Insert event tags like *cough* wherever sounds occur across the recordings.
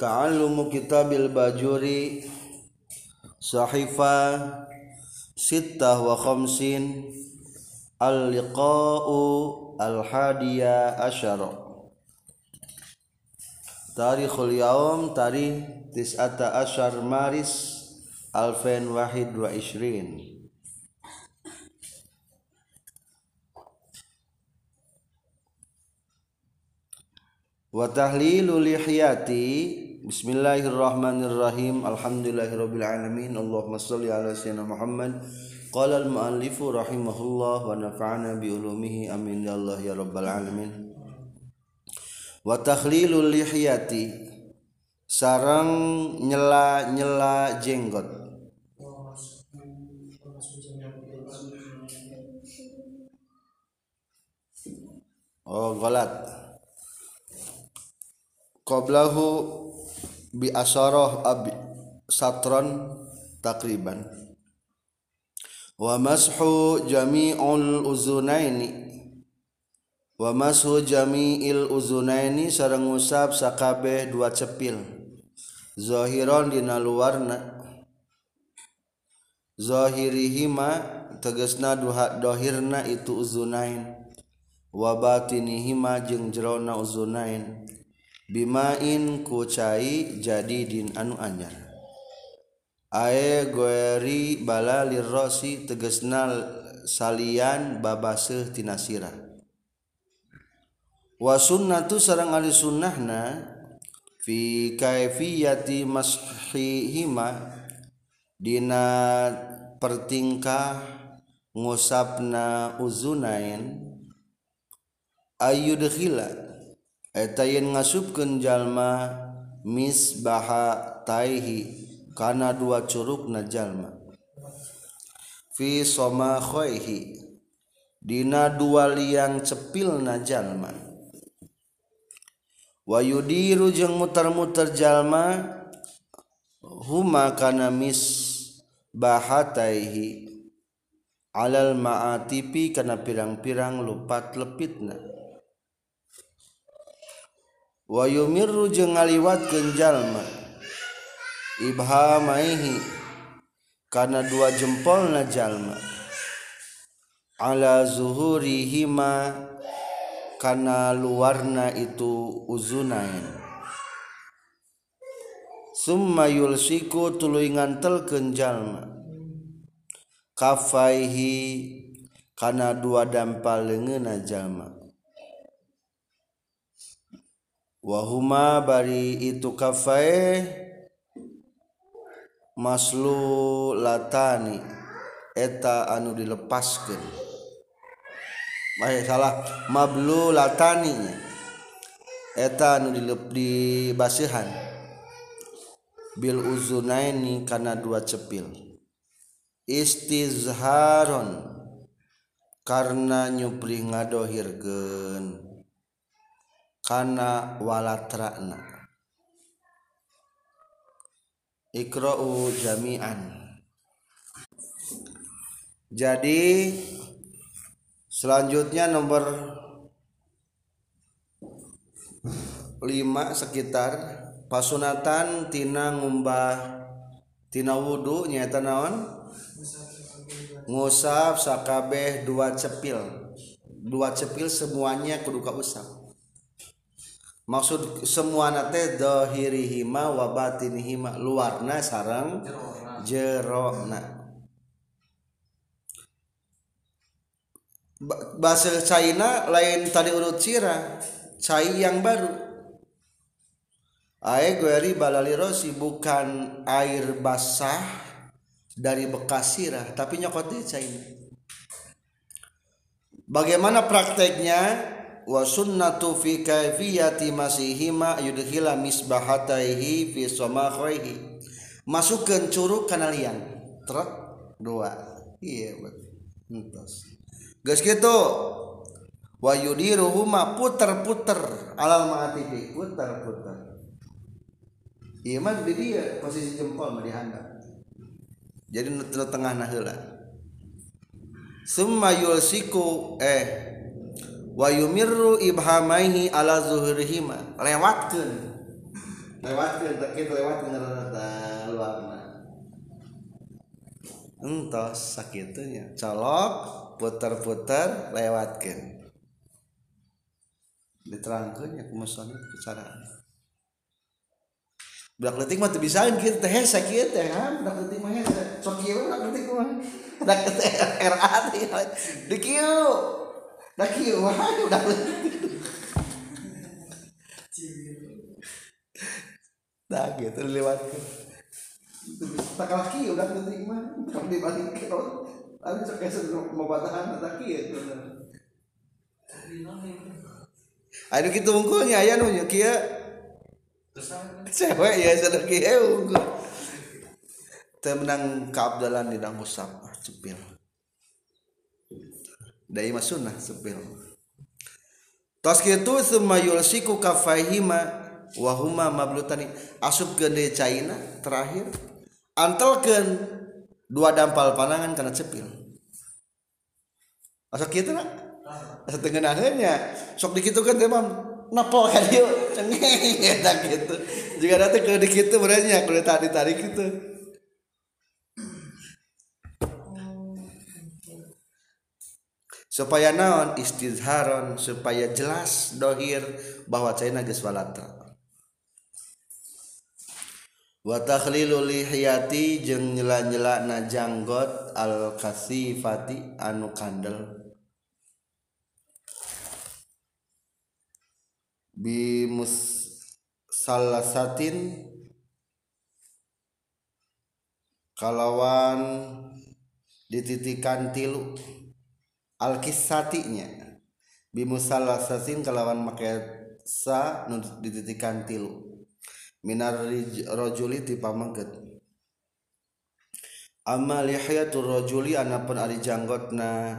Ta'allumu kitabil bajuri Sahifa Sittah wa khamsin. Al-liqa'u Al-hadiya asyara. Tarikhul yaum Tarikh Tis'ata asyar maris Alfen wahid wa ishrin Wa tahlilu lihiyati Bismillahirrahmanirrahim. Alhamdulillahirabbil alamin Allahumma shalli ala sayyidina Muhammad. Qala al-muallifu rahimahullah wa nafa'ana bi ulumihi. Amin ya Allah ya rabbal alamin. Wa tahlilul lihiyati sarang nyela-nyela jenggot. Oh golat. Qablahu bi biasaroh abi satron takriban. Wa mashu jami'ul uzunaini. Wa mashu jami'il uzunaini sareng ngusap sakabeh dua cepil. Zahiron dina luarna zahirihima tegesna duha dohirna itu uzunain. Wa batinihima jeung jerona uzunain. bimain kucai jadi din anu anyar. Ae gueri bala lirrosi tegesna salian babaseuh tina sirah. Wa sunnatu sareng ali sunnahna fi kaifiyati mashihima dina pertingkah ngusapna uzunain ayudkhila. etayin ngasubkeun jalma misbaha taihi kana dua curugna jalma. Fi somakhoihi dina dua liang cepil na jalma wayudiru jeung muter-muter jalma huma kana mis bahataihi alal ma'atipi kana pirang-pirang lupat lepitna. wayumiru jeung ngaliwat kenjallma ibha maihi. Karena dua jempol najalma ala zuhurihima karena luarna itu uzunain. Summa yulsiku tuluy ngantel kenjallma kafaihi karena dua dampal lengan jalma wahuma bari itu kafae maslu latani eta anu dilepaskan eh, salah mablu latani eta anu dilep di basihan bil uzunaini karena dua cepil. Istizharon karena nyupri ngadohirkeun. Kana walatrana. Ikra'u jami'an. Jadi selanjutnya nomor 5 sekitar pasunatan tina ngumbah tina wudu nyata naon? Ngusap sakabeh dua cepil. Dua cepil semuanya kudu ka usap maksud semua nate dohirihima wa batinihima luarna sarang jerona. Bahasa China lain tadi urut sirah cai yang baru. Ae gueri balali rosi bukan air basah dari bekas sirah tapi nyokotnya China bagaimana prakteknya wa sunnatu fi kaifiyati masihima yudkhila misbahataihi fi samakhaihi masukkeun curug kana liang. Truk dua. Iya entos. Geus kitu. Wa yudiruhuma puter-puter. Alal ma'atifi puter-puter. Iya mah di dia posisi jempol mah di handap. Jadi nu tengah nah heula. Summa yulsiku eh wa yumirru ibhamaihi ala zuhurihima lewatkeun. Lewat lewat luarna entos sakitnya colok putar-putar lewatkan diterangkan ya kemusonin bicara budak letik mah tuh bisa gitu teh sakit teh kan budak letik mah hese. Sok kieu budak letik mah. Budak letik *laughs* RA di kieu kieu wah letik Nah gitu lewat. Tak laki udah nanti mah tak dibalik ke tapi cek kesan mau batahan tak kia Aduh gitu unggulnya ya nunya kia. Cewek ya sadar kia unggul. Temenang keabdalan di dalam musab cepil dari masunah cepil tos gitu semayul siku kafaihima wahuma mablutani asup gede China terakhir. Antelkan dua dampal panangan karena cepil. Asal gitu nak? Setengah akhirnya sok dikitu kan teman napol kan yuk? Cengeng *laughs* ya gitu jika nanti kalau dikitu berarti kalau tadi tarik gitu supaya naon istizharon supaya jelas dohir bahwa China wa takhlilu lihiyati jeung nyela-nyela na janggot al kasifati anu kandel. Bi salasatin kalawan dititikan tilu. Al kisatinya bi musalasatin kalawan make sa dititikan tilu. Minar rajuli ti pamangket amma lihiyatur rajuli anapun ari janggotna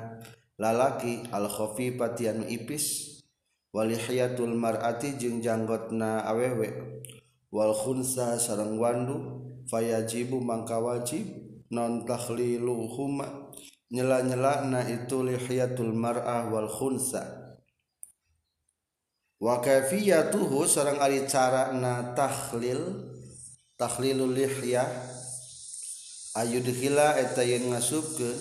lalaki al khafifati anu ipis walihiyatul mar'ati jeung janggotna awewe wal khunsa sareng wandu fayajibu mangka wajib non takhliluhuma. nyela-nyela na itu lihiyatul mar'ah wal khunsa. Wa kafiyatuhu sareng ari carana tahlil tahlilul lihya ayudhila eta yen ngasupkeun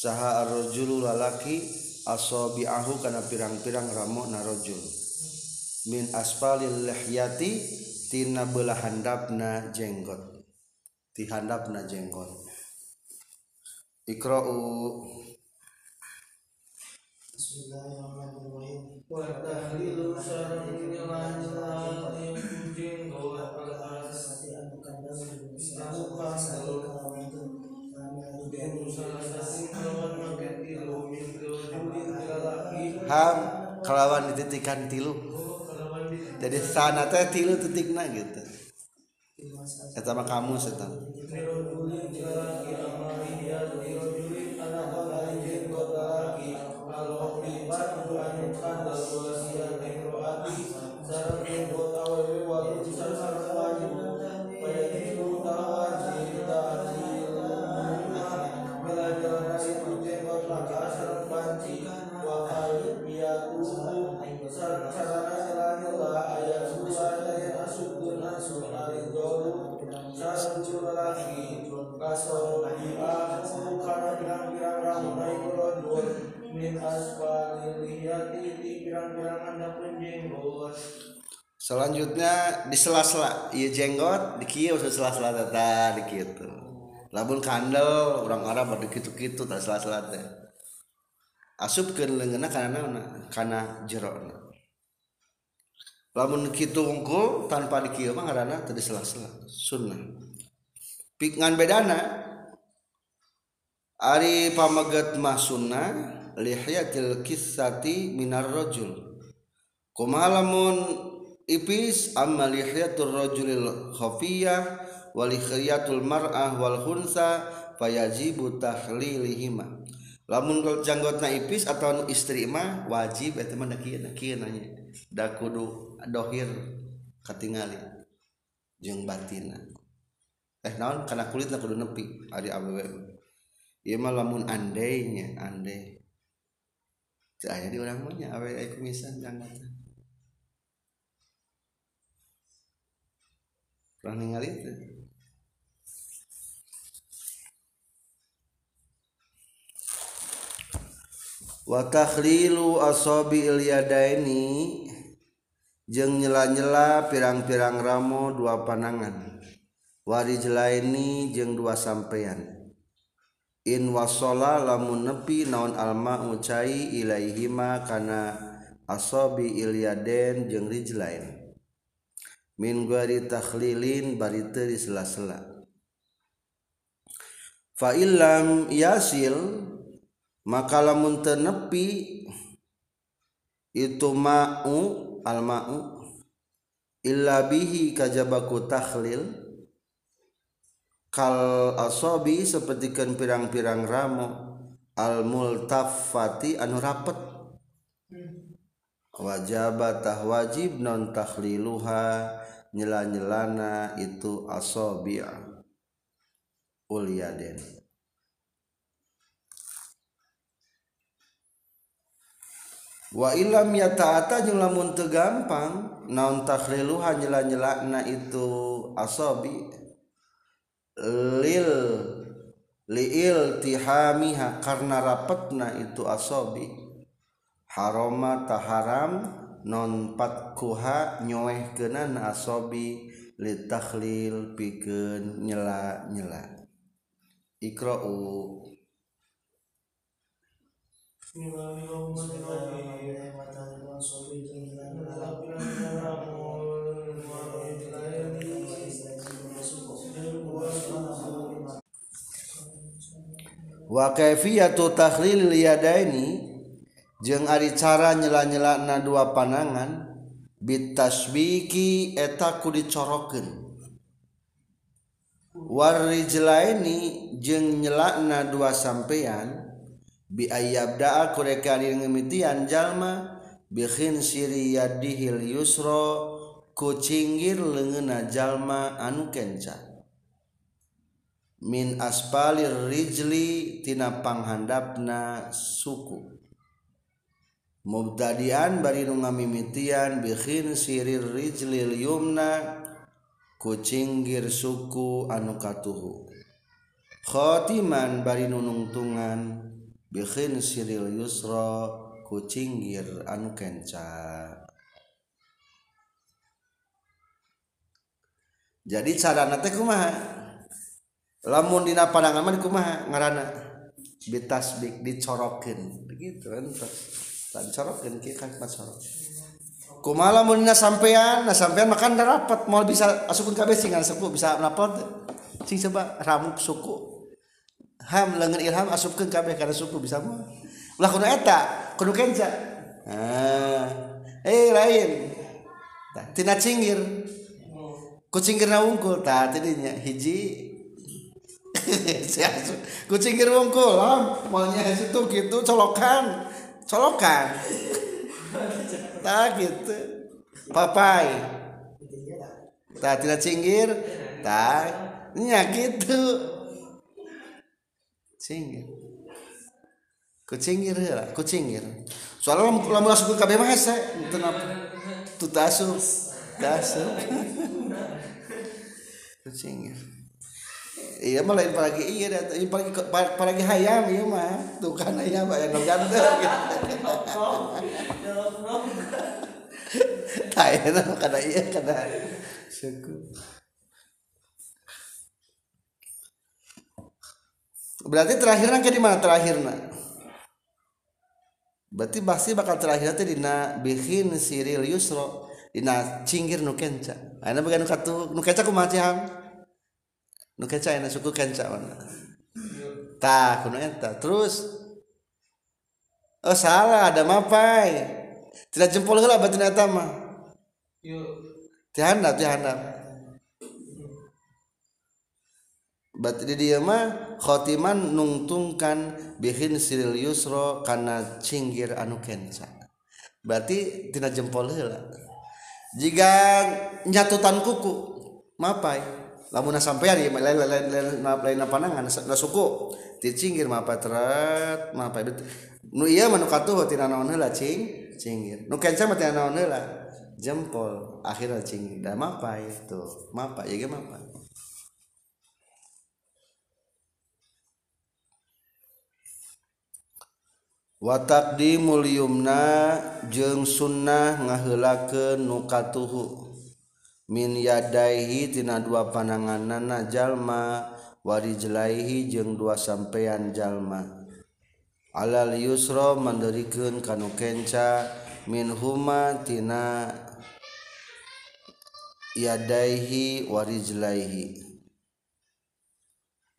saha ar-rajulu lalaki asabi'ahu kana pirang-pirang ramo na rajul. Min asfalil lihyati tina belah handapna jenggot. Ti handapna jenggot Bismillahirrahmanirrahim. Wa tahlilu alas itu Ham kalawan dititikan tilu. Jadi sana teh tilu titikna gitu. Eta mah kamu setan. Selanjutnya di sela-sela. Iya jenggot di kieu sela-sela tata di kitu labun kandel orang Arab pada kitu-kitu tak sela-sela teh. Asupkeun leungeunna naonna kana jerona lamun kitu unggul tanpa di kieu mah ngaranna teu sela-sela. Sunnah. Pik ngan bedana ari pamaget mah sunnah lihiyatil kissati minar rajul kumaha lamun ipis amma lihiyatul rajulil khafiyah walihiyatul mar'ah wal khunsa fayajibu tahlilihima. Lamun janggotna ipis atau istri mah wajib eta mah kieu kieu nanya. Da kudu dohir katingali jeung batina. Eh naon? Kana kulitna kudu nepi ari awewe. Ieu mah lamun andainya andai. Teu aya di urang mah nya awewe kumisan janggotna pernah ningali itu wa takhlilu asabi ilyadaini jeung nyela-nyela pirang-pirang ramo dua panangan warijlaini jeung dua sampean in wasola lamun nepi naon alma ucai ilaihima kana asabi ilyaden jeung rijlain min gari takhlilin bari teu di sela-sela. Fa illam yasil maka lamun tenepi itu ma'u al ma'u illa bihi kajabaku takhlil kal asobi sepertikan pirang-pirang ramo al multafati anu rapet. Wajaba tah wajib non takhliluha nyela-nyelana itu asabi'a ulyaden wa ilam ya ta'ata jeung lamun teu gampang naon takhriluha nyela-nyelana itu asabi lil liil tihamiha karena rapetna itu asabi haroma taharam non patkuha nyoehkeunna asabi li takhlil pikeun nyela-nyela. Ikra'u wa kaifiyatu takhlil yadaini jeung ari cara nyela-nyelakna dua panangan bitasbiki eta ku dicorokeun. Jelaini jeung nyelakna dua sampeyan biayabdaa kureka ngemitian jalma bikin siri yadihil yusro kucinggir lengena jalma anu kenca. Min aspalir rijli tina panghandapna suku. mubtadian bari nu ngamimitian bikhin sirir rijlil yumna kucinggir suku anu katuhu. Khotiman bari nunungtungan bikhin siril yusra kucinggir anu kenca. Jadi cara nate kumaha? Lamun dina pandangan mah kumaha? Ngaranna bitasbik dicorokin. Begitu entos dicorokin kieu kan sorok kumaha lamun sampean nah sampean makan rapat mau bisa asupun kabeh singan sepuh bisa lapor sing coba ramuk suku. Ham lengan ilham asupkeun kabeh kana suku bisa mah. Ulah kudu eta kudu kenca ah. Eh lain. Tina cinggir ku cinggirna wungkul. Tah tidinya hiji. *laughs* Ku cinggir wungkul maunya situ gitu colokan colokan. Tah gitu. Papai. Tah tina cinggir. Tah nya gitu. Cinggir. Kucinggir lah kucinggir. Soalnya lamun masuk ke kabeh mah hese tu tasu. Tasu. *laughs* Kucinggir iya mah lain lagi iya dah. Ini lagi lagi hayam iya mah. Tuh kan ayam yang ganteng Tanya nama kada iya kada syukur. Berarti terakhirnya ke di mana terakhirnya? Berarti pasti bakal terakhirnya teh dina bikin siril yusro dina cinggir nu kenca. Ana bagian katu nu kenca kumaha ciham nu kenca aya suku kenca mana? Tah kuno eta terus. Oh salah ada mapai. Tidak jempol heula batin eta mah tihandap tihandap berarti dia mah khotiman nungtungkan bihin siril yusro karena cinggir anu kenca berarti tina jempol heula jika nyatutan kuku mapai lamun sampean ieu lain lain lain lain panangan na suku ti cinggir mapa terat mapai nu ieu mah nu katuh tina naon heula cing cinggir. Nu kenca mah tina naon heula jempol akhirnya cing dah mapa itu mapa ya mapa watak di mulyumna jeng sunnah ngahelakeun nukatuhu min yadaihi tina dua panangan nana jalma warijlaihi jeng dua sampeyan jalma. Alal yusro mandirikeun kanu kenca min huma tina yadaihi warijlaihi.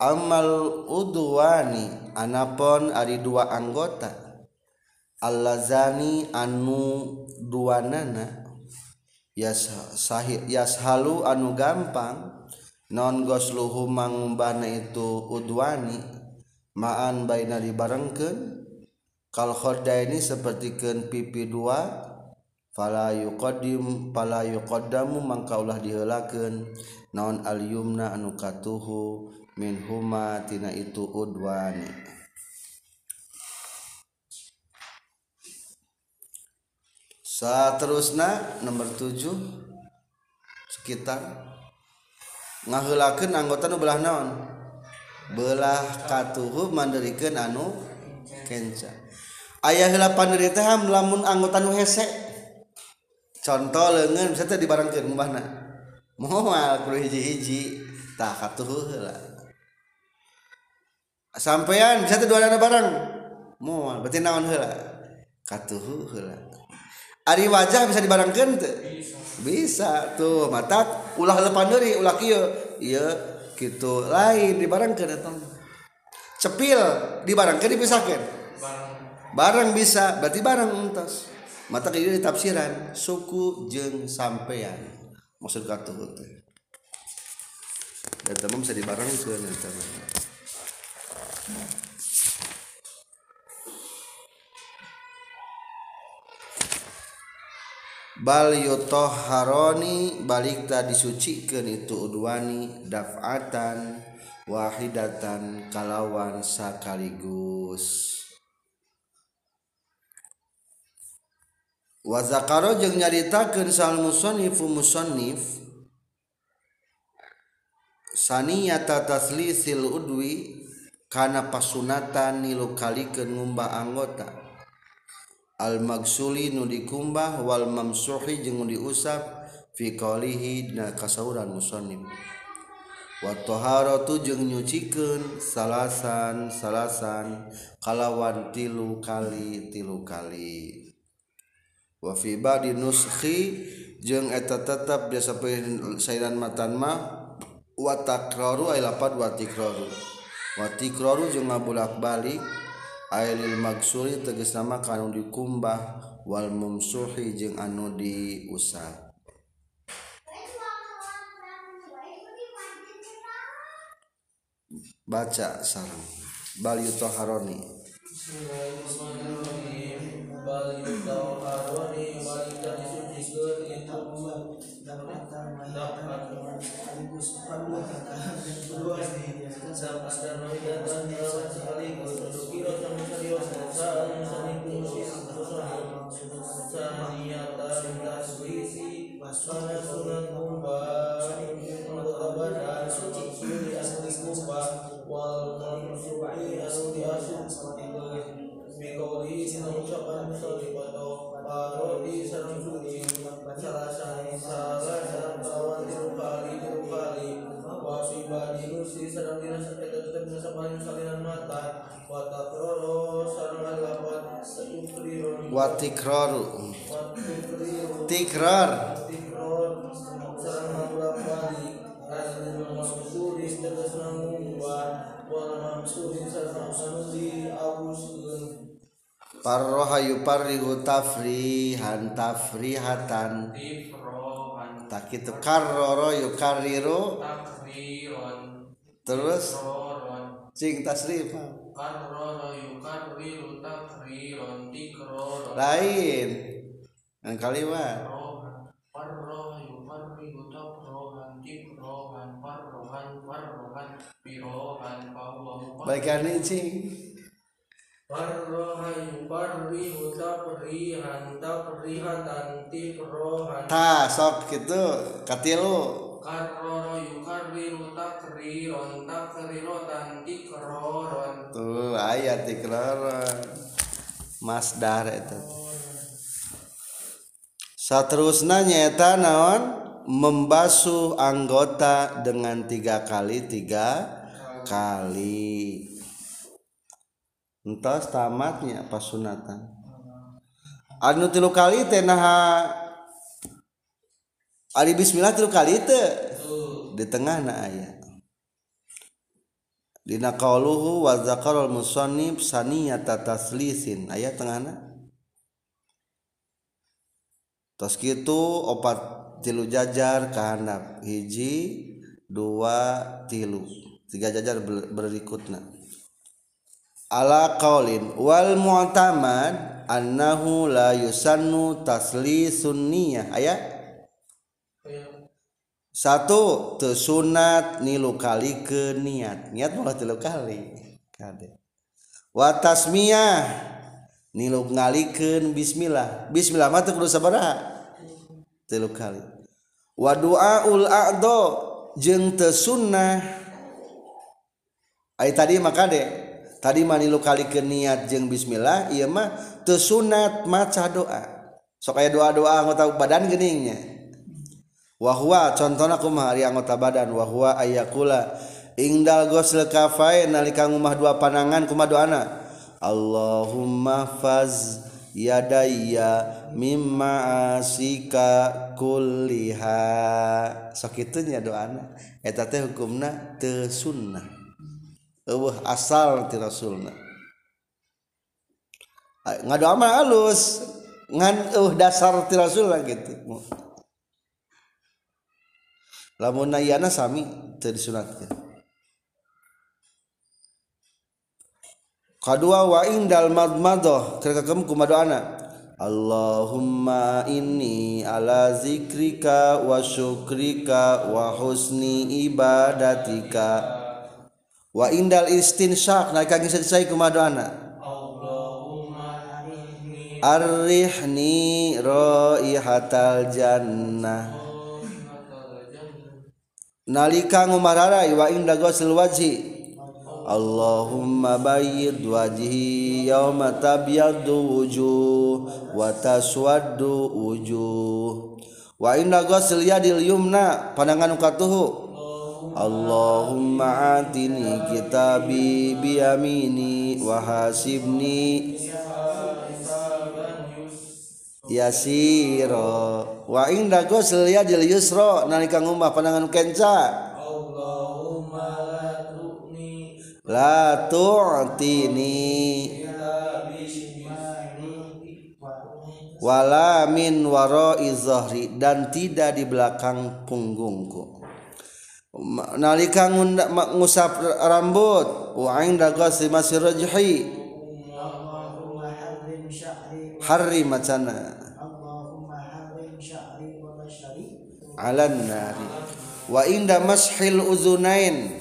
Amal udwani anapon ari dua anggota. Allazani anu duanana yas halu anu gampang non gosluhu mangumbana itu udwani maan baina dibarengkeun. Kal ini sapertikeun pipi dua fala yuqaddim fala yuqaddamu mangka ulah diheulakeun naon al yumna anu katuhu min huma tina itu udwani. seterusnya nomor 7 sekitar. Ngahulakeun anggota nu belah naon? Belah katuhu mandirikeun anu kenca. Ayah heula pandiri teh lamun anggota nu hese. Contoh leungeun bisa teh dibarengkeun mubahna. Moal kudu hiji-hiji. Tah katuhu heula. Sampean bisa teh dua dana barang. Moal berarti naon heula? Katuhu heula. Ari wajah bisa dibarangkan tuh bisa tuh mata ulah lepan dari ulah kio iya gitu lain dibarangkan datang. Cepil dibarangkan dipisahkan barang. Bisa berarti barang entas mata kio ditafsiran suku jeng sampean. Maksud kata teh. Dan teman bisa dibarangkan teman Balyotoharoni baliklah disucikan itu udwani dafatan wahidatan kalawan sekaligus Wazakaro jeung nyaritakeun sal musannif musannif saniyata taslisil udwi kana pasunatan nilu kalikeun ngumbah anggota. Al-maksuli nu dikumbah wal mamsuhi jeung diusap fi qalihi dina kasauran musannif. Wa taharatu jeung nyucikeun salasan salasan kalawan tilu kali tilu kali. Wa fi ba'di nuskhi jeung eta tetep biasa sapeun sairan matan mah wa takraru ay lapad wa tikraru. Wa tikraru jeung ngabulak-balik Ailil magsuri tegas nama kanu dikumbah wal mumsuhi jeung anu diusap. Baca sarang bal yutoharoni Bismillahirrahmanirrahim. Bal yutoharoni wal disucikeun itu Bikoli sarang sanudi awuskeun Parroha yuparrihu tafrihan tafrihatan. Tak itu karroro yukarriru. Terus cing tasrif. Lain. Yang kalimat. Parroha yuparrihu tafrohan tikrohan parrohan parrohan pirohan bahwa baik ini cing ta sok gitu. Katilu karroro yukarriru takriron takrirotan dikroron tuh ayat dikroron masdar itu Saterusnya nyata naon membasuh anggota dengan tiga kali tiga kali. Entas tamatnya pas sunatan. Anu tilu kali tenaha ari bismillah tilu kali teh di tengah na aya. Dina qauluhu wa zakarul musannif saniyata taslisin. Aya tengahna tos kitu opat tilu jajar kahandap. Hiji dua tilu. Tiga jajar berikutna ala qaulin wal mu'tamad annahu la yusannu taslisun niyah. Aya satu te sunat nilu kali ke niat. Niat malah tilu kali kade. Watasmiyah nilu ngalikeun bismillah. Bismillah mah teu kudu sabaraha? Tilu kali wa duaul a'dha jeung teu sunnah. Ai tadi mah kade. Tadi mah nilu kali ke niat jeung bismillah ieu mah teu sunat maca doa. Sok aya doa-doa anggota badan geningnya. Wahwa contohna kumaha ari anggota badan. Wahwa ayakula ingdal gosl kafai nalika ngumah dua panangan kumaha doana. Allahumma faz yadaya mimma asika kulliha. Sok itunya doana. Eta teh hukumna teu sunnah. Eueuh asal ti rasulna. Ngadoa mah alus. Ngan eueuh dasar ti rasul gitu lamun nayana sami teu disunatkeun. Kadua wa indal madmadah keur kakem kumadoana Allahumma inni ala zikrika wa syukrika wa husni ibadatika. Wa indal istinsyak naik kaki selesai kumadoana Arrihni raihatal jannah nalika ngumararai wa inda ghusl wajhi. Allahumma bayyid wajhi yawma tabyaddu wujuh wa taswaddu wujuh. Wa inda ghusl yadil yumna pandangan ukatuhu Allahumma atini kitabi biyamini wa hasibni yasira wa inda ghusl yadil yusra. Nalika ngumah pandangan kenca. Allahumma la tu'ni. La tu'tini. Wala min wara'i zahri. Dan tidak di belakang punggungku. Nalika ngusap rambut. Wa inda ghasli masir rajhi harri macana ala nari. Wa inda mashil uzunain.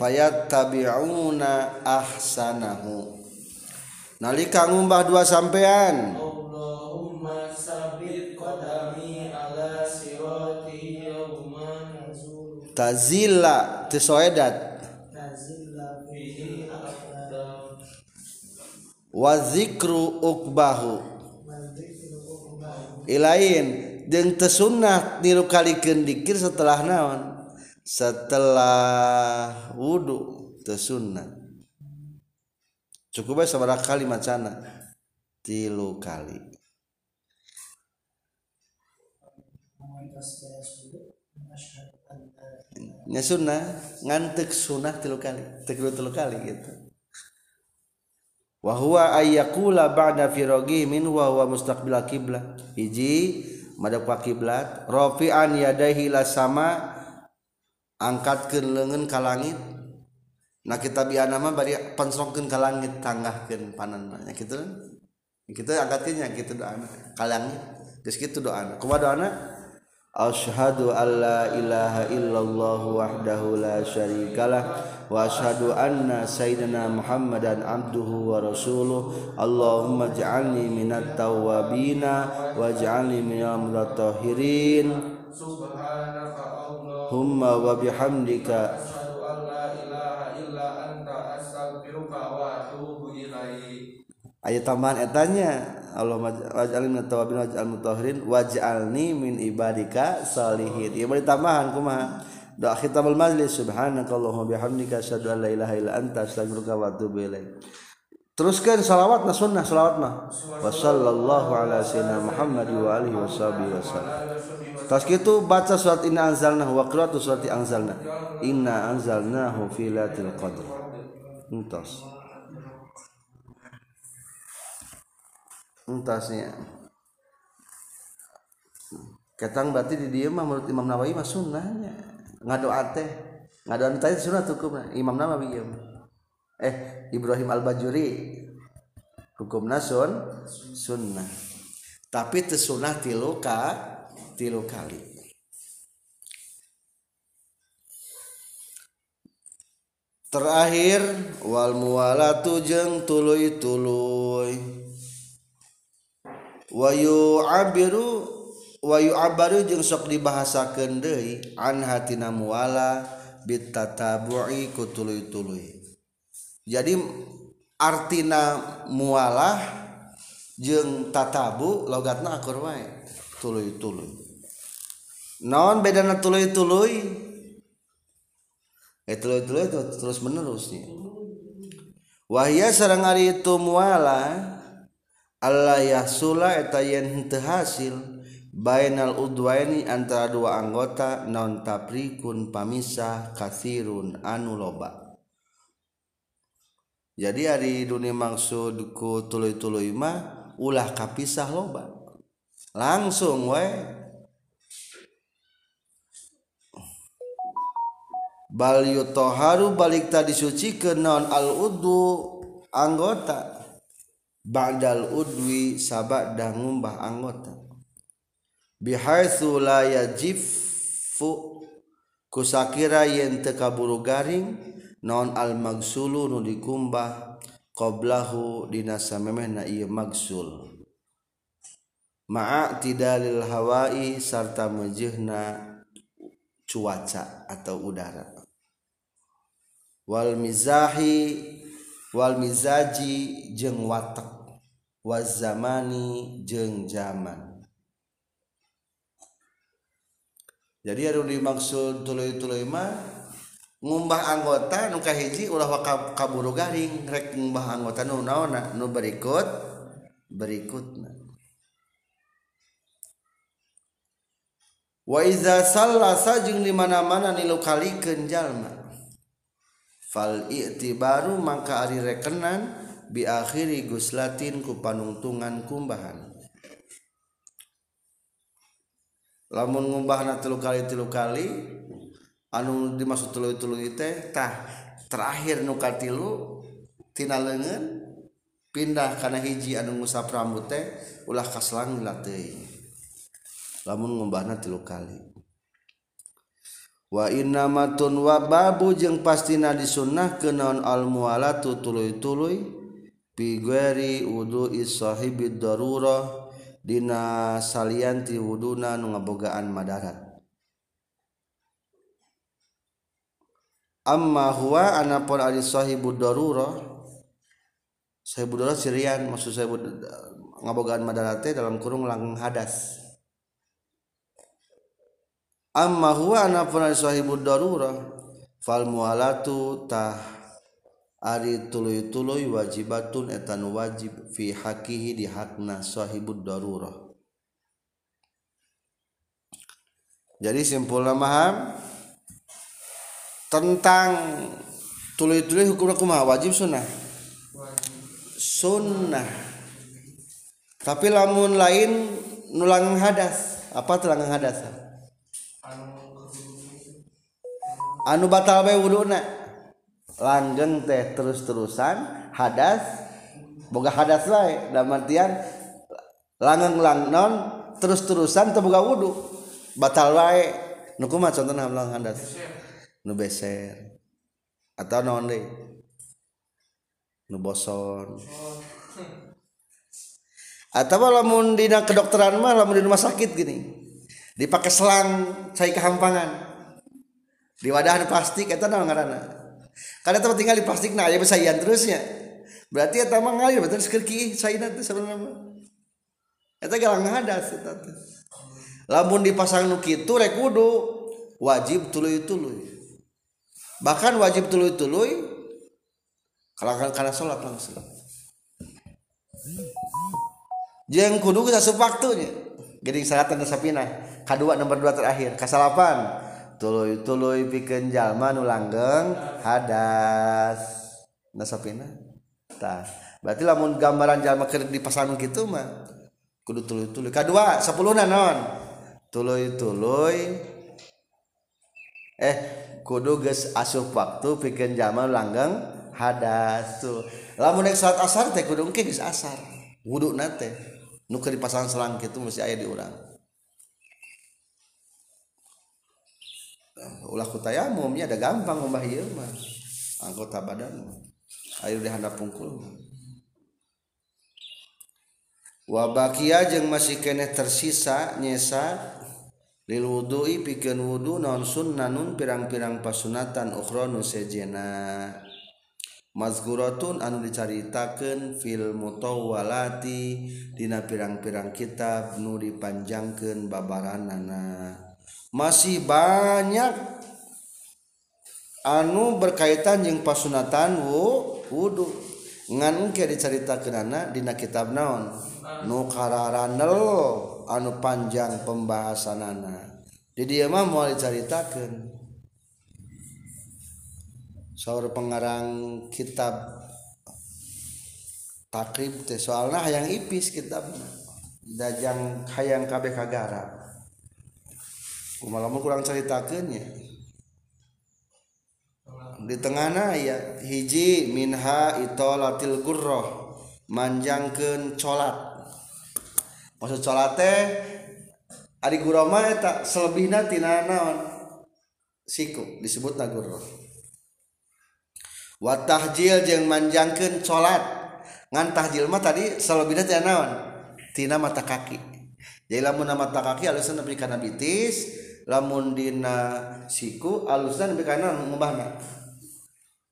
Fayattabi'una ahsanahu. Nalika ngumbah dua sampean. Allahumma sabit qadami ala sirati yawman tazilla tisoedat wa zikru ukbahu. Ilain jeung tesunnah niru kalikeun dikir setelah naon? Setelah wudu tesunnah cukup sabara kali macana. Tilu kali. Nya sunnah ngantek sunnah tilu kali tilu tilu kali gitu wa huwa ayyakula ba'da firogi min wa huwa mustaqbil kiblah hiji madep ka kiblat rafi'an yadaihi la sama angkatkeun leungeun ka langit. Nah kita biana mah bari pensongkeun ka langit tanggahkeun pananna nya kitu kita angkatkeun nya kitu doana ka langit. Geus kitu doana. Kumaha doana? Ashhadu an la ilaha illallah wahdahu la syarikalah wa ashhadu anna sayyidina Muhammadan abduhu wa rasuluh. Allahumma ij'alni minat tawwabina waj'alni minal mutatahhirin Humma wa bihamdika. Ayat tambahan etanya. Allahwabinrin wajalni min ibadika Shalihin ia beri tambahan kumaha. Doa khitabul majlis subhanakallahumma bihamdika asyhadu an la ilaha illa anta astaghfiruka wa atubu ilaik. Teruskan salawat na sunnah salawat mah. Wa sallallahu ala sayyidina muhammad wa alihi washabihi wasallam tas kitu baca surat inna anzalnahu wa qira'atu surati anzalna. Inna anzalnahu fi lailatul qadr. Entos entasnya. Ketang berarti di dia mah menurut Imam Nawawi mah sunnahnya ngadoa teh. Ngadoa teh sunnah hukumna Imam Nawawi ieu eh Ibrahim Al-Bajuri. Hukumna sun sunnah. Tapi teu sunnah tilu ka tilu kali. Terakhir wal muwalatu jeung tuluy-tuluy wayu abiru wayu abaru jeung sok dibahasakeun deui an hatina muwala bitatabu'i ku tuluy-tuluy jadi artina mualah jeung tatabu logatna akur wae tuluy-tuluy naon bedana tuluy-tuluy eh tuluy-tuluy itu terus menerusnya wahya sareng ari itu mualah Allah yasula eta yen teu hasil bainal udwaini antara dua anggota non taprikun pamisah kasirun anu loba. Jadi hari dunia maksud ku tuluy-tuluy mah ulah kapisah loba. Langsung we. bal yutoharu balik tadi suci ke non al udu anggota. Ba'dal udwi sabak dah ngumbah anggota. Bihaithu la yajifu Kusakira yen tekaburu garing Non al-magsulu nu dikumbah Qoblahu dinasa memehna iya magsul. Ma'a tidalil hawai sarta mejihna cuaca atau udara. Wal mizahi wal mizaji jeung watak wazamani jeung zaman. Jadi anu dimaksud tuluy-tuluy mah ngumbah anggota nu kahiji ulah kaburu garing rek ngumbah anggota nu naona nu berikut berikutna. Wa iza sallasa jeung di mana-mana nilu kalikeun jalma. fal i'tibaru mangka ari rekenan bi akhiri guslatin ku panungtungan kumbahan. Lamun ngumbahna telu kali telu kali anu dimaksud telu telu teh tah terakhir nu katilu tina leungeun pindah kana hiji anu ngusap rambut teh ulah kaslang lateuy lamun ngumbahna telu kali. wa innamatun wa babu jeung pastina disunnah ke naon al mualatu tuluy-tuluy bi pigueri wudhu sahibid darurah dina salianti wuduna nu ngabogaan madarat. Amma huwa anapun ali sahibud darurah sahibud darurah sirian maksud sahibud eh, ngabogaan madarat dalam kurung lang hadas. Amma huwa anapun sahibud darurah. Fal mualatu tah ari tuluy-tuluy wajibatun etan wajib fi hakihi di hakna sahibud darurah. Jadi simpulna maham tentang tuluy-tuluy hukumna kumaha? Wajib sunnah? Sunnah. Tapi lamun lain nulang hadas. Apa tulang hadas anu batal bae wuduna langgeng teh terus-terusan hadas boga hadas wae. Dalam artian langgeng lang non terus-terusan teu boga wudu. Batal wae. Nu kumaha contohna ulah hadas? Nu beser. Atau naon deui? Nu boson. Atau lamun dina kedokteran mah lamun di rumah sakit gini. Dipakai selang cai kehampangan di wadah plastik eta naon ngaranna karena tempat tinggal di plastik nah ya bisa ian terusnya. Berarti eta mah ngalir betul sekerki saina teh sebenarnya eta galang teh lamun dipasang nu kitu rek kudu wajib tuluy-tuluy bahkan wajib tuluy-tuluy kalau karena sholat langsung. Jeng kudu kita waktunya. Jadi salat tanda sapina kedua nomor dua terakhir. Kasalapan tuluy-tuluy bikin jalma nu langgeng hadas. Nasapina tah. Berarti lamun gambaran jalma keur dipasang kitu mah kudu tuluy-tuluy. Kadua 10 naon tuluy-tuluy. Eh kudu geus asup waktu bikin jalma langgeng hadas tuh. Lamun nek salat asar teh kudu engke geus asar. Wudu nate nu keur dipasang selang kitu mesti aya diurang. Uh, ulah kutayamumnya ada gampang umbah ieu mah anggota badan air di handap pungkul. Wa bakia jeung masih keneh tersisa nyesa lil wudui pikeun wudu naon sunnanun pirang-pirang pasunatan ukhra nu sejena. Mazkuratun anu dicaritakeun fil mutawwalati dina pirang-pirang kitab nu dipanjangkeun babaranana. masih banyak anu berkaitan yang pasunatan wu. Wudhu ngan engke diceritakeunana dina kitab naon? Nu kararanel anu panjang pembahasanana. Di dia mah mau diceritakan saur pengarang kitab takrib teh soalnya hayang ipis kitab dajang hayang kabeh kagara. malam kurang ceritakannya di tengah ya hiji minha itolatil gurroh manjangkeun colat. Maksud colat teh ari gurroh mah eta selebihna tina naon? Siku disebutna gurroh wa tahjil jeung manjangkeun colat. Ngan tahjil mah tadi selebihna tina naon? Tina mata kaki. Jadi lamun mata kaki alusan nepi kana bitis lamun dina siku alusan nepi kana ngubahna.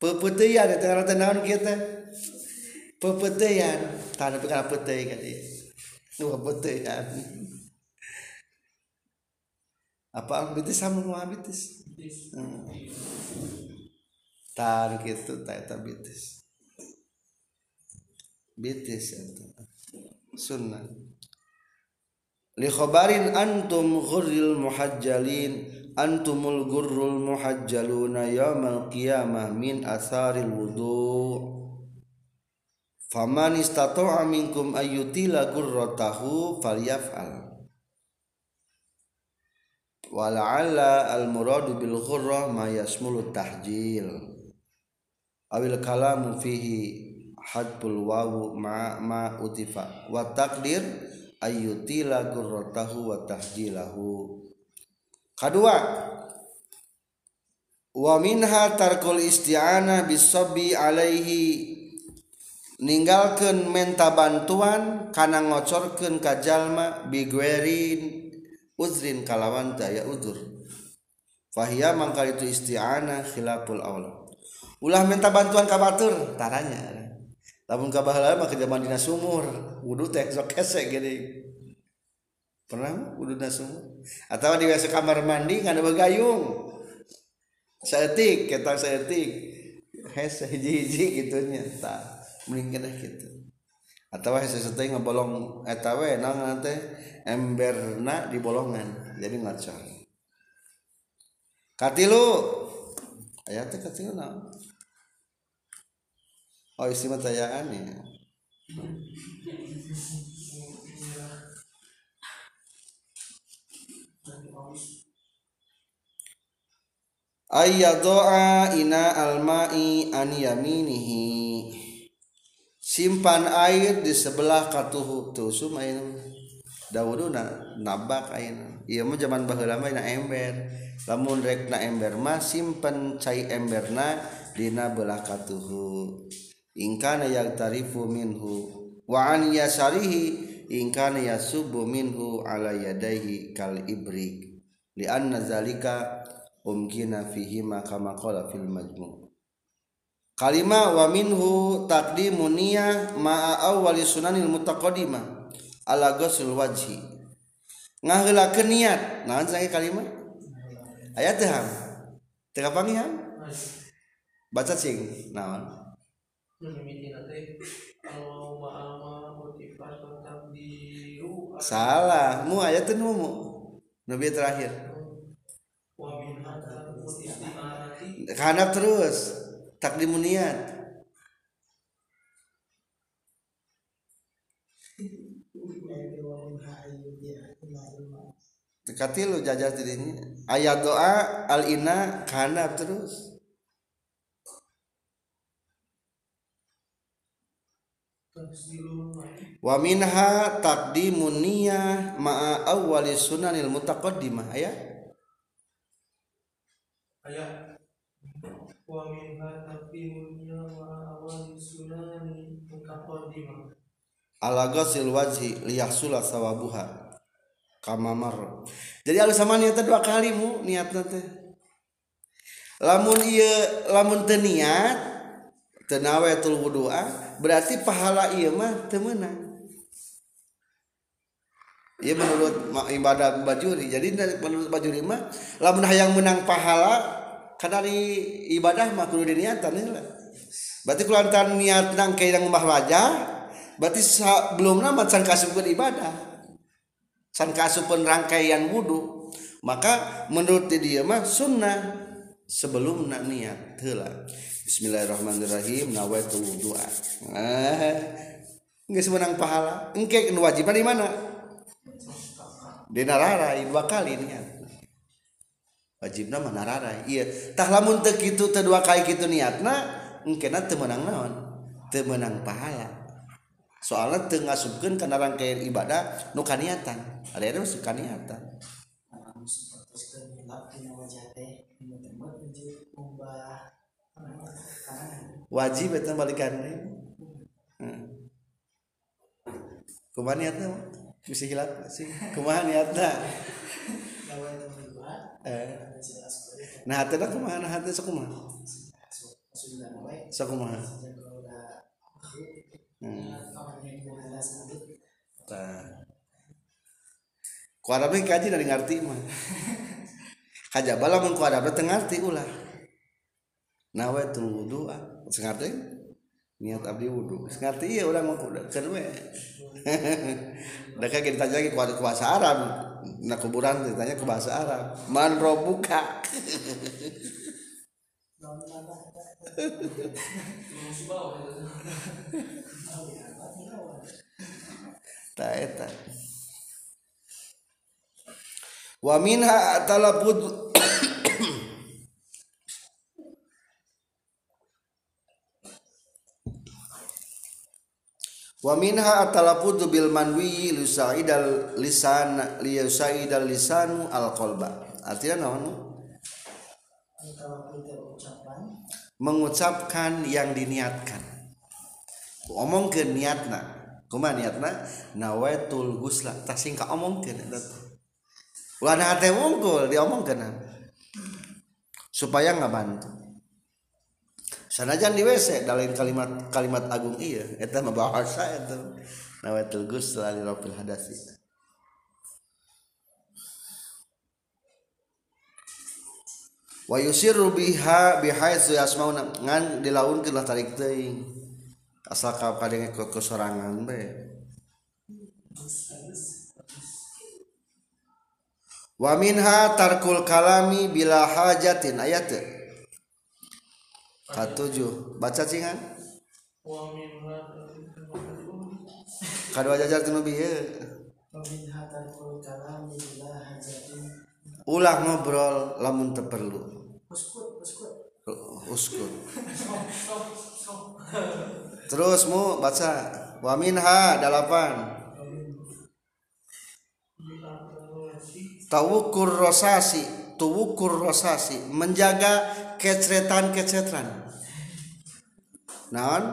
Pepeuteyan eta ngaran naon kieu teh? Pepeuteyan tah nepi kana peuteuy ka dieu nu pepeuteyan apa bitis sama nu bitis hmm. tar gitu tah eta bitis. Bitis eta. Sunnah likhobarin antum ghurril muhajjalin antumul ghurrul muhajjaluna yawmal qiyamah min asaril wudu' Faman istata'a minkum ayyutila gurratahu falyaf'al. Wala'alla al-muradu bil ghurrah ma yasmulu tahjil. Awil kalamu fihi hadbul wawu ma ma utifa wa taqdir ayyutila gurratahu wa tahjilahu. Kedua wa minha tarkul isti'ana bisabi alaihi ninggalkeun menta bantuan kana ngocorkeun ka jalma bigwerin uzrin kalawan daya udur fahia mangkal itu isti'ana khilaful aula. Ulah minta bantuan ka batur taranya. lamun kabah lama ke zaman dina sumur wudu teh sok kese gini. pernah wudu dina sumur? Atau di WC kamar mandi nggak ada bagayung seetik kita seetik hese hiji hiji gitunya tak mending kena gitu. Atau hese setengah ngebolong etawe eh, nang nanti emberna di bolongan jadi ngacor. Katilu! Ayatnya katilu nang oh istimewa tayaan ya? Doa ina almai an yaminihi. Simpan air di sebelah katuhu. Tuh sumain dahulu nabak Iya mau zaman baheula mah ember. Lamun rek na ember mah simpen cai emberna dina belakatuhu ingkana yang tarifu minhu wa an yasarihi ingkana yasubu minhu ala yadaihi kal ibrik li anna zalika umkina fihi ma kama qala fil majmu' kalima wa minhu taqdimu niyah ma'a awwali sunanil mutaqaddimah ala ghusl wajhi. Ngaheulakeun niat naon saya kalimat ayat teh ham? Teu kapangihan baca sing naon salah. Mu ayat teh nu nabi terakhir. Kanap terus. Takdimun niat. Dekati lu jajar ini. Ayat doa al ina kanap terus wa minha taqdimun niyah ma'a awwali sunanil mutaqaddimah. Ayat ayat wa minha taqdimun niyah ma'a awwali sunanil mutaqaddimah. Ala ghasil wajhi liyahsula sawabuha. Kamamar jadi alus sama niat dua kali mu niat nanti lamun iya lamun teniat tenawetul wudu'a berarti pahala iya mah temenang. Iya menurut ibadah bajuri. Jadi menurut bajuri mah lamun hayang menang pahala kadari ibadah mah kudu diniatan lah. Berarti kulantan niat nang yang wajah berarti belum nama can kasupun ibadah. Can kasupun rangkaian wudhu maka menurut dia mah sunnah sebelum nak niat heula Bismillahirrahmanirrahim. Nawaitu wudu'a ah nggak semenang pahala. Engke wajiban di mana? Di nararai dua kali niat wajibna mana nararai iya. Tah lamun teu kitu teu dua kali kitu niatna engke na teu menang naon? Teu pahala. Soalnya tengah subken karena rangkaian ibadah nu kaniatan. Ada yang masuk kaniatan wajib itu balikan hmm. kumaha niatna bisa hilap sih kumaha niatna? Eh. nah hati kumaha? Nah hati sekumaha sekumaha hmm. ku Arab kaji dari ngerti mah kajabala mun ulah nawetul wudhu ah, sengarti eh? niat abdi wudhu sengarti iya orang mau kerwe *laughs* dah kayak ditanya lagi kuasa bahasa Arab? Nak kuburan ditanya ke bahasa Arab. Man robuka *laughs* tak eh, eta wa minha talabud *coughs* waminha atalaputu bil manwi lisaidal lisan lisaidal lisanu al qalba artinya naon? Mengucapkan yang diniatkan. Omongkeun niatna. Kumaha niatna? Nawaitul gusla. Tah singka omongkeun. Eta ulah hate wungkul diomongkeun supaya ngabantu. sanajan di WC dalam kalimat kalimat agung iya. Eta mah bahasa eta. Nawaitul gus li rabbil hadasi. Wa yusirru biha bihaitsu yasmauna ngan dilaunkeun lah tarik teuing. Asal ka kadang ikut kesorangan be. Wa minha tarkul kalami bila hajatin ayat katujuh baca cingan. Kadua jajar tinu bieu ulah ngobrol lamun teu perlu uskut uskut. Terus mu baca. Wa minha dalapan. Tawukur rosasi tuwukur rosasi. Menjaga kecretan-kecretran naon?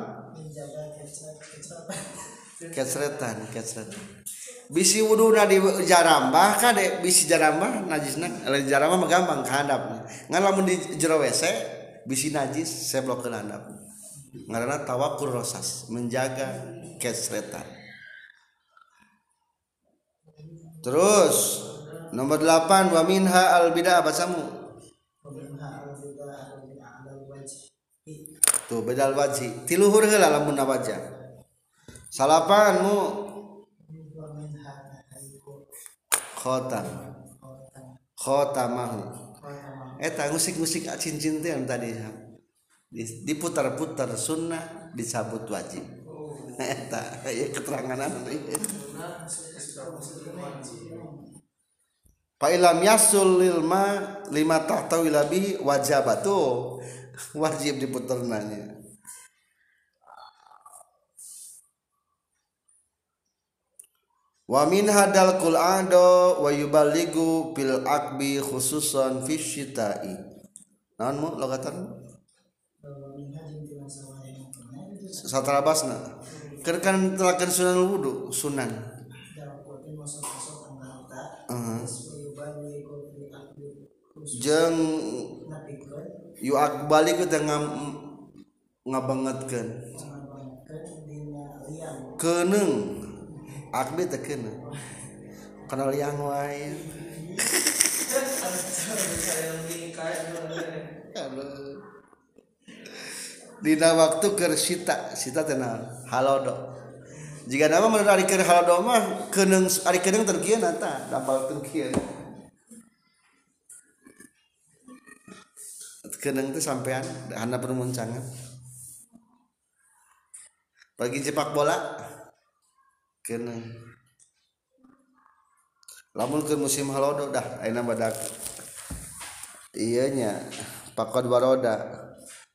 Kecretan kecretan. Bisi wudhu na di jarambah kade bisi jarambah najisna jarambah mah gampang kehandapnya ngan lamun di jero WC bisi najis saya blok ke handap ngaranna tawakkul rosas menjaga kesretan terus nomor 8 wa minha al bidah bacamu tuh bedal wajhi tiluhur heula lamun wajah salapanmu khotam khotamahu eta musik-musik cincin teh tadi. Diputar-putar sunnah disabut wajib. *laughs* Eta ya keterangan Fa ilam yasul lilma lima tahtawi labi wajabatu *laughs* wajib diputar nanya wa min hadal qul'ado wa yuballigu bil akbi khususan fi syita'i. Naon mu logatan? Satara basna. Keur kan telakan sunan wudu sunan. Jeng yu akbali kita ngam ngabangetkeun keuneng akbi teh kena kenal yang wae *laughs* dina waktu keur sita. Sita teh halodo. Jika nama menurut ari keur halodo mah keuneng ari keuneng teh kieu nata. Dampal teh kieu keuneng teh sampean hana permuncangan. Bagi sepak bola kena lamun ke musim halodo dah ayeuna badak. Nya pakod waroda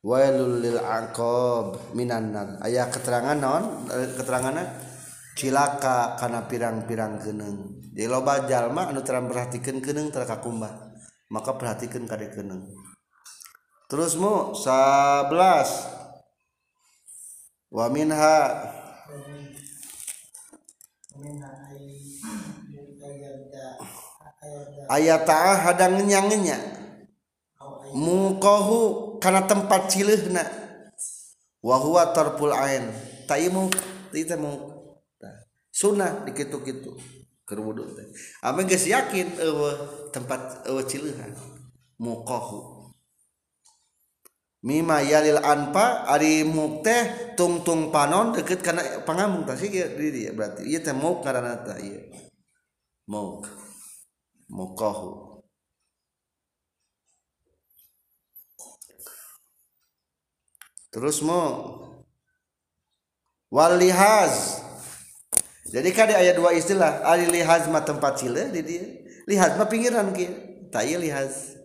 wailul lil aqab minan nar. Aya keterangan naon? Keteranganna cilaka kana pirang-pirang keuneng jadi loba jalma anu terang perhatikeun keuneng tara kakumbah. Maka perhatikan kade keuneng terus mu 11 wa minha. Ayat hadang nyangnya mukohu karena tempat cilehna. Wahwa tarpul ain. Taimu mau sunnah dikitu-kitu. Keur wudu teh ame geus yakin tempat eueuh mukohu mima yalil anpa ari muk teh tungtung panon deket karena pangamung tah sih dia berarti. Ieu teh muk karena tah ieu muk. Mukahu terus mau walihaz jadi kan ayat dua istilah ali lihaz mah tempat cile di dia. Lihaz mah pinggiran kieu tak ieu lihaz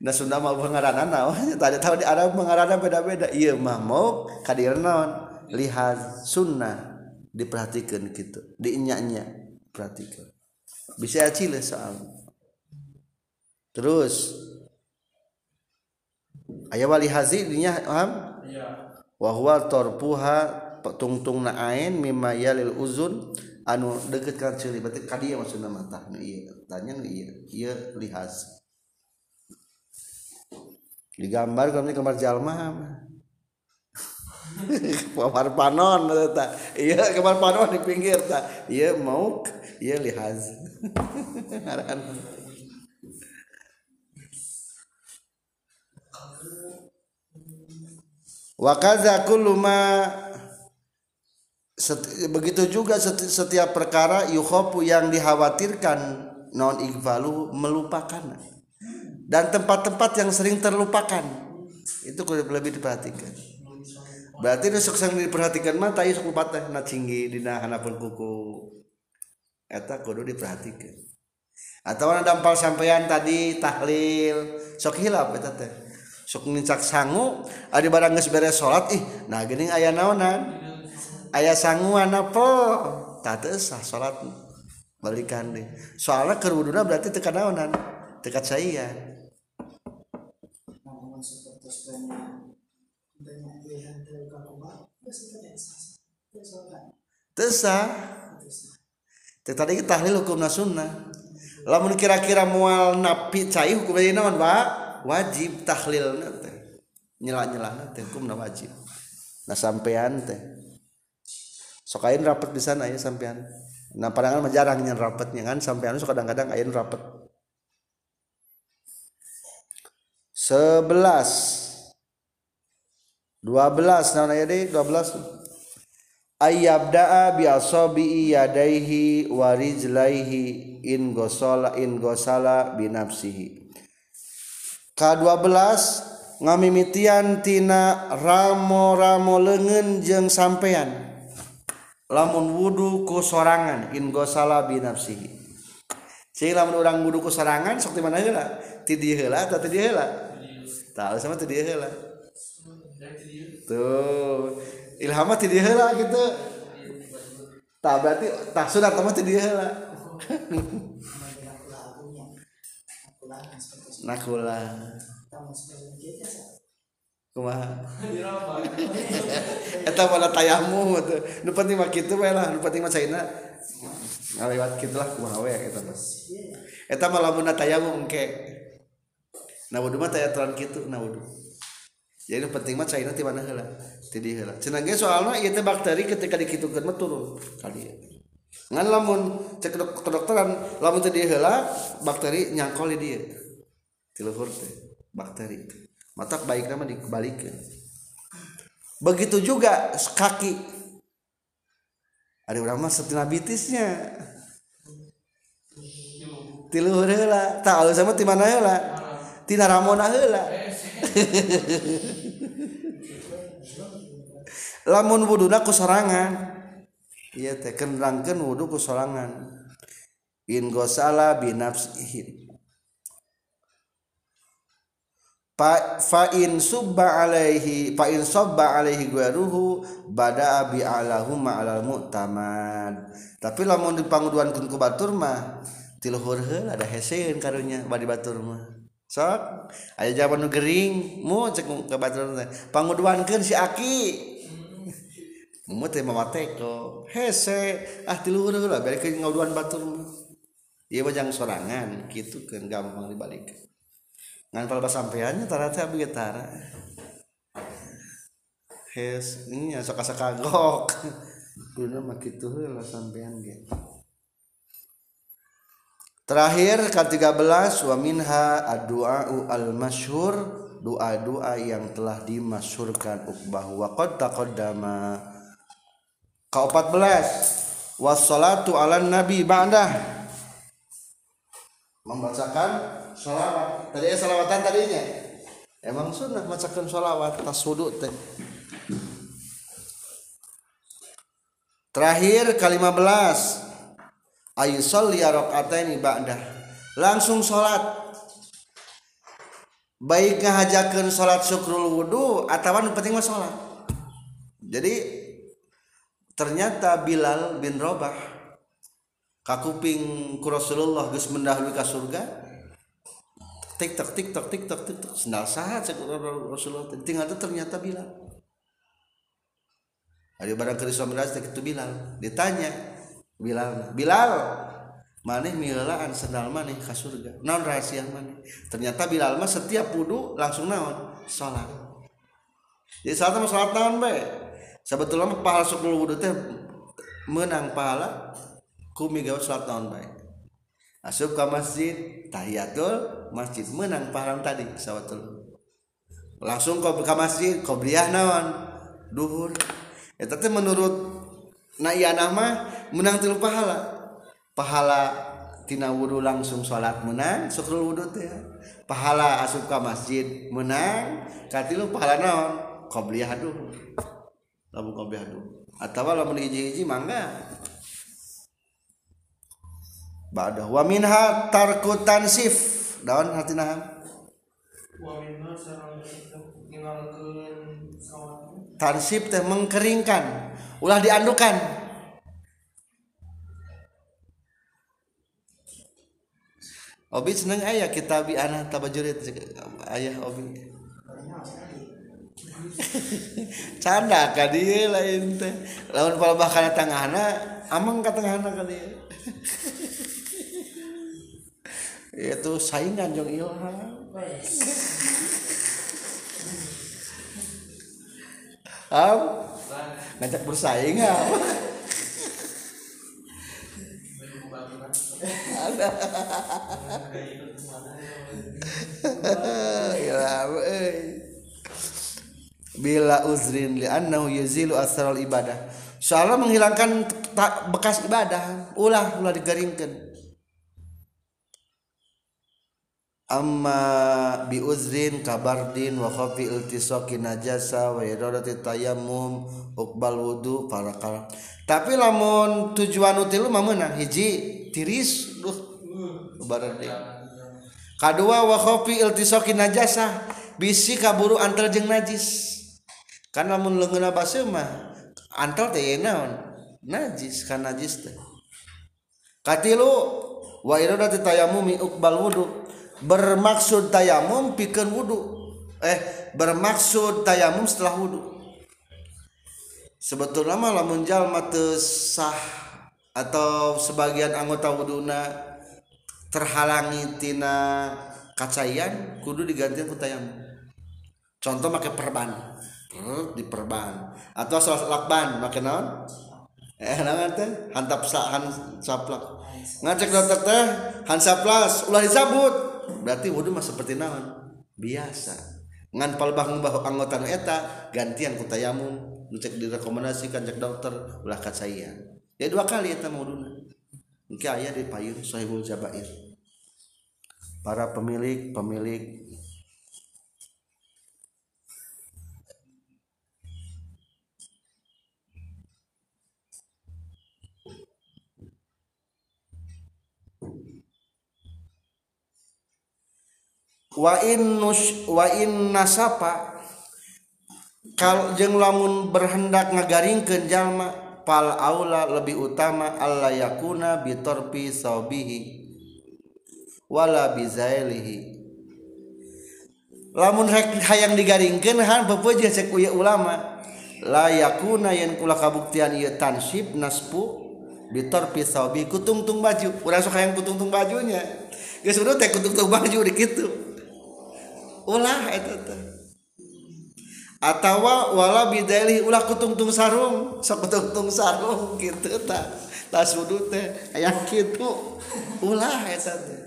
Nah Sunda mah pengarana naon oh, tadi tahu di Arab pengarana beda-beda. Iya mahmuk kadir naon lihat sunnah diperhatikan gitu diinyaknya perhatikan. Bisa acil soal. Terus ayah wali hazi dinya paham? Iya. Wahwa tarpuha tungtung naain mimma yalil uzun. Anu deket kan ciri berarti kadia maksudna mata nu ieu tanya nu ieu ieu lihaz digambar kami gambar jalma. *laughs* Kamar panon ta iya kamar panon di pinggir ta iya mau iya lihaz *laughs* wakaza kullu ma begitu juga setiap perkara yukhopu yang dikhawatirkan non igvalu melupakan dan tempat-tempat yang sering terlupakan. Itu lebih diperhatikan. Berarti nusuk yang diperhatikan mah tayi sok lupa teh na cinggi dina hanapun kuku. Eta kudu diperhatikan. Atau ada dampal sampean tadi tahlil sok hilap eta teh. Sok nincak sangu ada barang geus beres salat ih nah geuning aya naonan? Aya apa tah teu sah salat balikan deh. Soalnya keruduna berarti tekan naonan? Tekat saya Tesa tadi tahlil hukum sunnah. Lamun kira-kira mual napi cai hukum dari naon pak? Wajib tahlil nate nyela nyela nate hukum wajib. Nah sampean teh. Sokain rapat di sana ya sampean. Nah padahal mah jarang nyen rapatnya kan sampean suka kadang-kadang ayeun rapat sebelas 12 naon aya deui 12 ayyabda'a bi asabi yadaihi wa rijlaihi in gosala in gosala bi nafsihi ka-12 ngamimitian tina ramo-ramo leungeun jeung sampean. Lamun wudu ku sorangan in gosala bi nafsihi sih lamun urang wudu ku sorangan sok di mana heula? Ti di heula tah ti di heula? Tah sama ti di heula. Tuh. Ilhamah ti dieu heula gitu. Tah berarti tah sunat mah ti dieu heula. *laughs* Nakula. Kumaha? *laughs* Eta pada tayamu tuh nu penting mah kitu we lah nu penting mah caina. Ngalewat kitu lah kumaha we eta mah. Eta mah tayamu engke. Nah wudu mah tayaturan kitu nah wudu jadi penting mah cai nanti mana hela jadi heula. Cenah ge soalna ieu teh bakteri ketika dikitukeun mah turun kali ngan lamun cek kedokteran lamun teh heula bakteri nyangkol di dia. Di luhur teh bakteri. Mata baik nama dikebalikin. Begitu juga kaki. Ada orang mah setina bitisnya tiluhur heula. Tak alus sama ti mana heula? Tina ramona heula *laughs* lamun wuduna ku sorangan. Iya teh kenrangkeun wudu ku sorangan. In gosala binafsihi fa in subba alaihi fa in sabba alaihi guaruhu bada bi alahuma alal mu'tamad. Tapi lamun dipangduankeun ku batur mah tiluhur heula ada heseun karunya badi batur mah sok. Aya jawaban nu gering. Mu cek ke batur kabatur panguduankeun si Aki. *laughs* Mu teh mama teko hese ah tiluhur heula bari ke ngaduan batur ieu mah jang sorangan. Kitu keun gampang dibalik. Ngan pal sampeannya tara teh abdi tara. Hes ini sok asa kagok. *laughs* Guna mah kitu heula sampean ge. Terakhir ke-13 wa minha ad-du'a al-masyhur doa-doa yang telah dimasyhurkan ukbah wa qad taqaddama. Ke-14 wassalatu ala nabi ba'dah. Membacakan sholawat. Tadi ya sholawatan tadinya? Emang sunnah macakan sholawat tas teh. Terakhir kalimat belas ayu sholli ini ba'dah. Langsung sholat. Baik ngahajakan sholat syukrul wudhu atau penting mah sholat. Jadi ternyata Bilal bin Robah kakuping ku geus mendahului ka surga tiktok tiktok tiktok tiktok sendal sahat Rasulullah tinggal itu ternyata bilang ada barang keris beras itu bilang ditanya Bilal Bilal. Maneh milaan sendal maneh ke surga. Non rahasia maneh? Ternyata Bilal mah setiap wudhu langsung naon? Sholat jadi salat mah sholat naon bae sebetulnya mah pahala sepuluh wudhu teh menang pahala ku migawe sholat naon bae asup ke masjid tahiyatul masjid. Menang pahala tadi sawatul langsung kau ke masjid kau qobliyah naon? Duhur. Eta teh menurut Nah iya nama menang tilu pahala. Pahala tina wudu langsung sholat menang syukrul wudu teh. Pahala asup ke masjid menang katilu pahala naon? Beliah duhur lamun beliah duhur atau lamun hiji-hiji mangga. Ba'da wa minha tarku tansif. Daun hati nahan tansif teh mengkeringkan. Ulah diandukan Obi seneng ayah kita bi anak tabajurit ayah Obi. *laughs* Canda ka dia lain teh. Lawan palbah kana tangahna, amang ka tangahna ka dia. *laughs* Itu saingan jong Ilham. Am ngajak bersaing apa? *laughs* bila uzrin li annahu yuzilu asral ibadah. Soalnya menghilangkan bekas ibadah. Ulah ulah digaringkan. Amma bi uzrin kabardin wa khafi iltisaqi najasa wa iradati tayammum uqbal wudu parakal tapi lamun tujuan utilu mah meunang hiji. tiris duh. Kedua wakhofi iltisoki najasa. Bisi kaburu antar jeung najis. Kan lamun leungeuna basa mah antar teh naon? Najis kan najis teh. Katilu wa iradati tayammumi uqbal wudu. Bermaksud tayamum pikeun wudu. Eh bermaksud tayamum setelah wudu. Sebetulnya mah lamun jalma teu sah atau sebagian anggota wuduna terhalangi tina kacayan kudu diganti ku tayamum contoh pakai perban. Di perban atau salah lakban pakai naon? Eh naon teh? Hantap sahan saplak. Ngajak dokter teh hansaplas ulah disabut. Berarti wudhu mah seperti naon? Biasa. Ngan palbah ngubah anggota eta gantian ku tayamum. Cek direkomendasikan cek dokter ulah kat saya ya dua kali eta wuduna mungkin ayah di payun sahibul jabair. Para pemilik pemilik. Wa in nus wa in nasapa kal jeung lamun berhendak ngagaringkeun jalma pal aula lebih utama alla yakuna bitorpi tarfi saubihi wala bizailihi lamun rek hayang digaringkeun han pepeujeuh cek ulama la yakuna yen kula kabuktian ieu tansib naspu bitorpi tarfi saubi kutungtung baju. Urang sok hayang kutungtung bajunya. Geus udah teh kutungtung baju di kitu ulah eta teh. atawa wala bidali ulah kutungtung sarung. Sok kutungtung sarung gitu tak tak sudut teh ayah gitu ulah eta teh.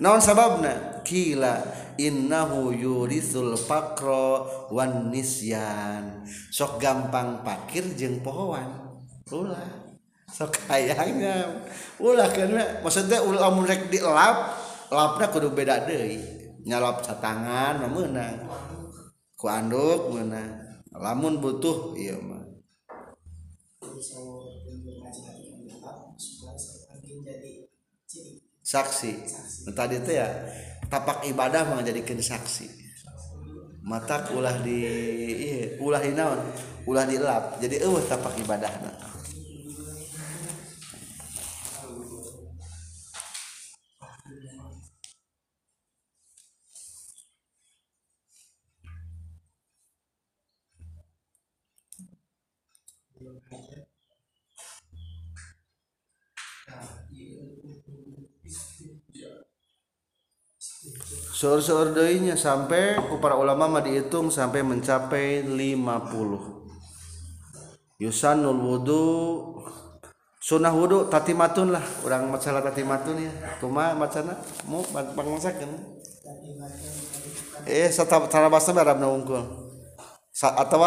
Naon sababna? Kila innahu yurisul fakro wan nisyan. Sok gampang pakir jeung pohoan ulah sok kayaknya ulah karena maksudnya ulah mun rek dilap lapna kudu beda deui. Nyalap satangan menang ku anduk menang lamun butuh iya mah saksi. Tadi itu ya tapak ibadah menjadikan saksi. Mata ulah di iya, ulah di naon? Ulah dilap jadi eueuh tapak ibadah Seur-seur deuinya sampai para ulama mah dihitung sampai mencapai 50. Yusanul wudu sunnah wudu tatimatun lah. Orang masalah tatimatun ya. Kuma macana mau pangmasakeun eh satara bahasa Arab na unggul atau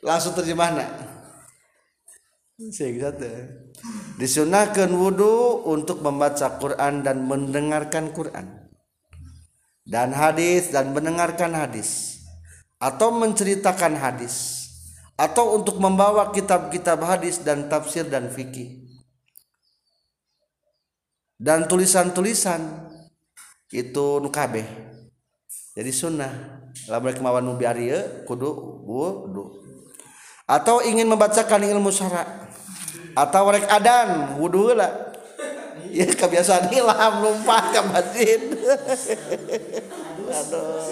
langsung terjemahna. Sehingga disunahkan wudhu untuk membaca Quran dan mendengarkan Quran dan hadis dan mendengarkan hadis atau menceritakan hadis atau untuk membawa kitab-kitab hadis dan tafsir dan fikih dan tulisan-tulisan itu nukabe jadi sunnah. Lamun kemawan nubi kudu wudu atau ingin membacakan ilmu syara atau rek adan wudu lah ya kebiasaan ilham lupa ke masjid aduh.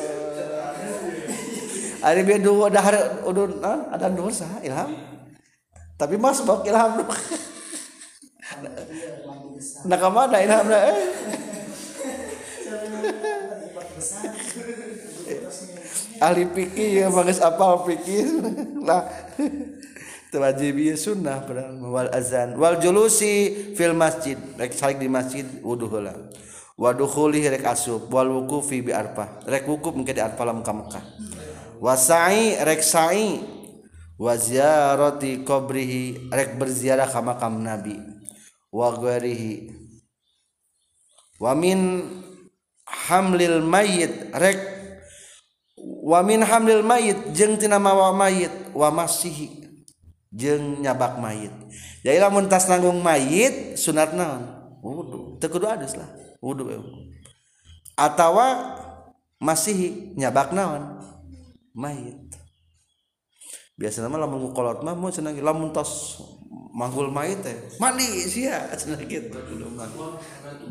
Hari bedu udah hari udah ada dosa ilham. Tapi mas bawa ilham. Nah ke mana ilham eh? Ahli fikih ya bagus apal fikih. Lah wajib sunnah wal azan wal julusi fil masjid rek salik di masjid wudu heula. Wa dukhuli rek asub wal wuqufi bi arfah rek wukuf mungkin di arfah lam ka Mekah wa sa'i rek sa'i wa ziyarati qabrihi rek berziarah ka makam nabi wa ghairihi. Wa min hamlil mayit rek wa min hamlil mayit jeung tina mawa mayit wa masihi jeng nyabak mayit. Jadi lamun tas nanggung mayit sunat naon? Wudu. Teu kudu adus lah. Wudu atawa masih nyabak naon? Mayit. Biasanya mah lamun kolot mah mau cenah lamun tos manggul mayit teh mandi sia *laughs* cenah gitu.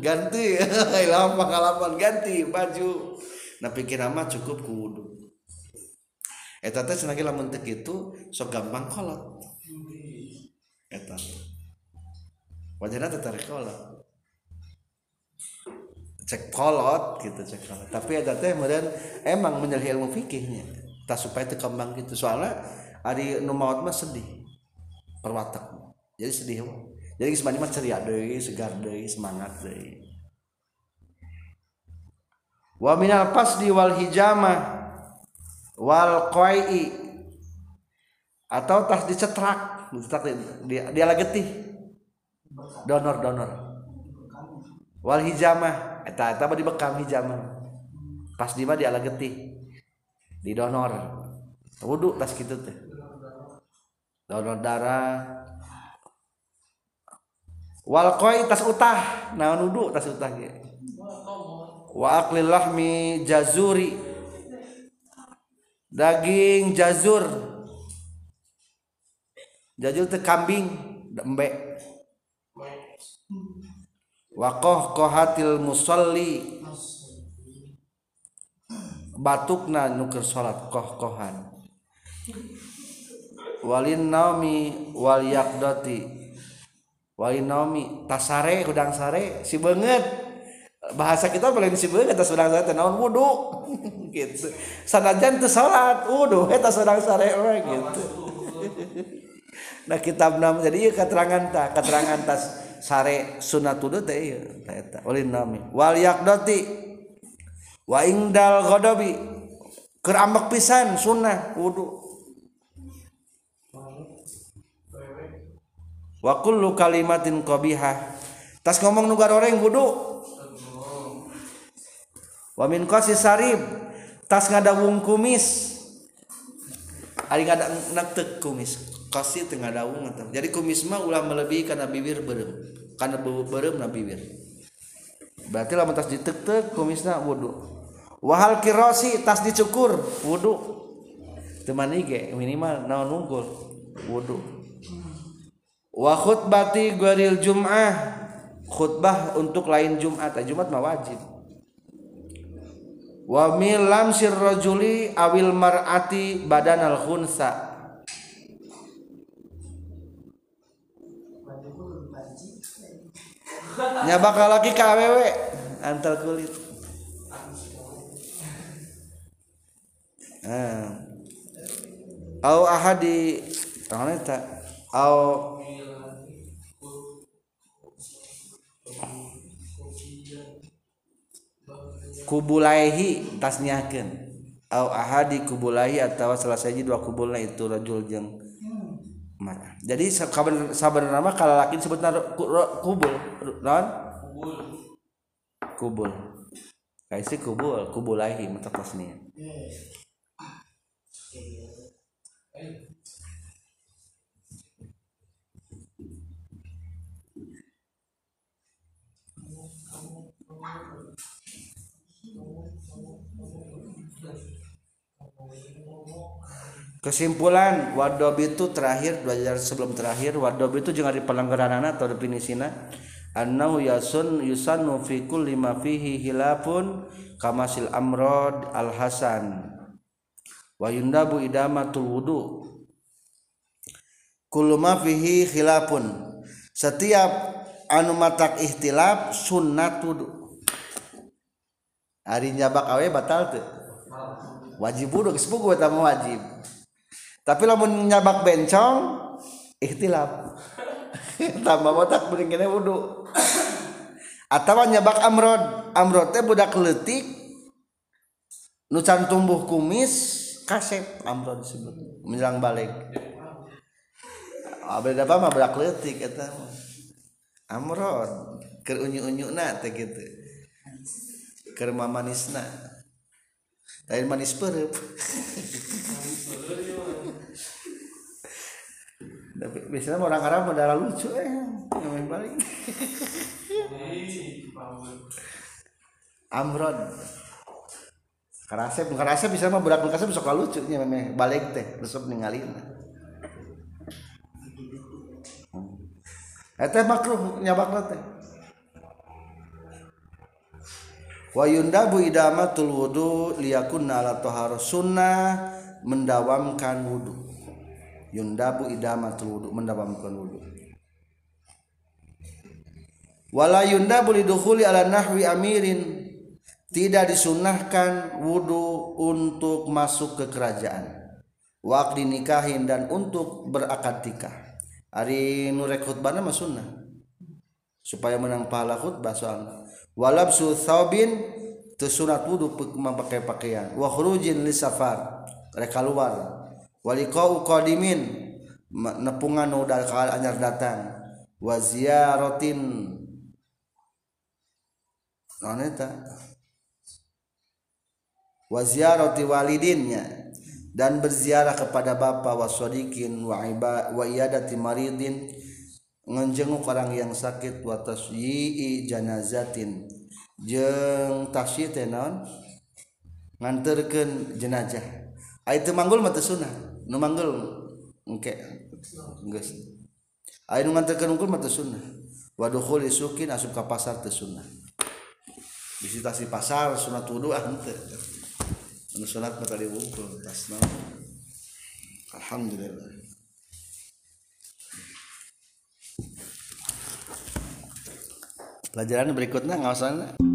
Ganti *laughs* lamun pengalaman ganti baju. Nah pikiran mah cukup ku wudu. Eta teh cenah lamun teu kitu sok gampang kolot eta wajahnya tertarik kolot. Cek kolot gitu cek kolot. Tapi ada teh kemudian emang menyelih ilmu fikihnya. Tak supaya terkembang gitu. Soalnya hari numawat mah sedih. Perwatak. Jadi sedih jadi semuanya mah ceria deh segar deh semangat deh wa minal pasdi wal hijama wal qai'i. Atau tas dicetrak dia, dia lagi tih. Donor donor. Wal hijamah. Eta eta di bekam hijamah. Pas di mah dia lagi tih. Di donor. Wudu tas gitu teh. Donor darah. Wal koi tas utah. Naon wudu tas utah ge. Wa aqlil lahmi jazuri. Daging jazur. jajul teh kambing embe wakoh kohatil musolli. Batukna nuker salat koh kohan walin naomi wal yakdoti walin naomi tasare hudang sare si banget bahasa kita paling si banget tas hudang sare naon? Wudu. *laughs* Gitu. Sanajan teu salat wudu eta hudang sare we gitu. Nah kitab nama jadi iya keterangan tak keterangan tas sare sunatudu teh iya eta ulin nami. Wal yakdati wa ingdal ghadabi keur ambek pisan sunnah wudu. Wa kullu kalimatin qabihah. Tas ngomong nu garoreng wudu. Wa min qasi sarib tas ngadawung kumis. Ari ngada nak kumis kasih tengah daun atau jadi kumisma ulah melebihi karena bibir berem. Karena berem na bibir berarti lah tas ditek-tek kumisna wudhu wahal kirosi tas dicukur wudhu teman ige minimal naon nungkul wudhu wa khutbati gharil jum'ah khutbah untuk lain Jumat. Jumat mah wajib. Wa milam sirrajuli awil mar'ati badanal khunsa nya lagi awewe antar kulit. Nah. au ahadi tahun eta. Au kubulaihi tasniahkeun au ahadi kubulaihi atau salah saji dua kubulna itu rajul jeung marah jadi sabar sabar nama kalau laki sebut kubul non? Kubul. Kayak si kubul kubul lagi mata pasnya kesimpulan wadob itu terakhir belajar sebelum terakhir. Wadob itu jangan di pelanggaran atau definisina annahu yasun yusannu fi kulli ma fihi hilafun kamasil amrod al hasan wa yundabu idamatul wudu. Kullu ma fihi khilafun. Setiap anu matak ihtilaf sunnatu hari nyabak awe batal tuh wajib wudu geus pugu eta wajib. Tapi lamun nyabak bencong ikhtilaf *laughs* tambah botak beuring kene wudu. Atawa nyabak amrod. Amrod teh budak leutik nu can tumbuh kumis kasep amrod disebut. Menjelang balik. Abel apa mah budak leutik eta mah. Amrod keur unyu-unyuna teh kitu. Keur mamanisna lain manis pereup tapi biasanya orang Arab darah lucu eh. Yang paling Amron karasep karasep bisa mah budak karasep sok lucu nya memang balik teh resep ninggalin. Eta makruh nyabak teh wa yundabu idamatul wudu liyakunna ala tahar sunnah mendawamkan wudu. Yundabu idamatul wudu mendawamkan wudu. Wala yundabu lidukhuli ala nahwi amirin tidak disunahkan wudu untuk masuk ke kerajaan. Waktu nikahin dan untuk berakad nikah. Hari nurek khutbahna mah sunnah. Supaya menang pahala khutbah soalnya walabsu thawbin sunat wudu memakai pakaian. Wa khurujin li safar rek keluar. Walikau qadimin nepungan udal kal anyar datang. Wa ziyaratin noneta wa ziyarati walidinnya dan berziarah kepada bapa wasodikin wa iba wa iyadati maridin ngenjenguk orang yang sakit watas yi janazatin. Jeng tasyi tenon nganterkan jenajah itu manggul mata sunnah. Nu manggul engke. Geus. Ayo nganterkan unggul mata sunnah. Wadukhul isukin asup ka pasar teh sunnah. Visitasi pasar sunat wudu ah henteu. Nu sunat mata diwungkul tasna alhamdulillah. Pelajaran berikutnya ngawasannya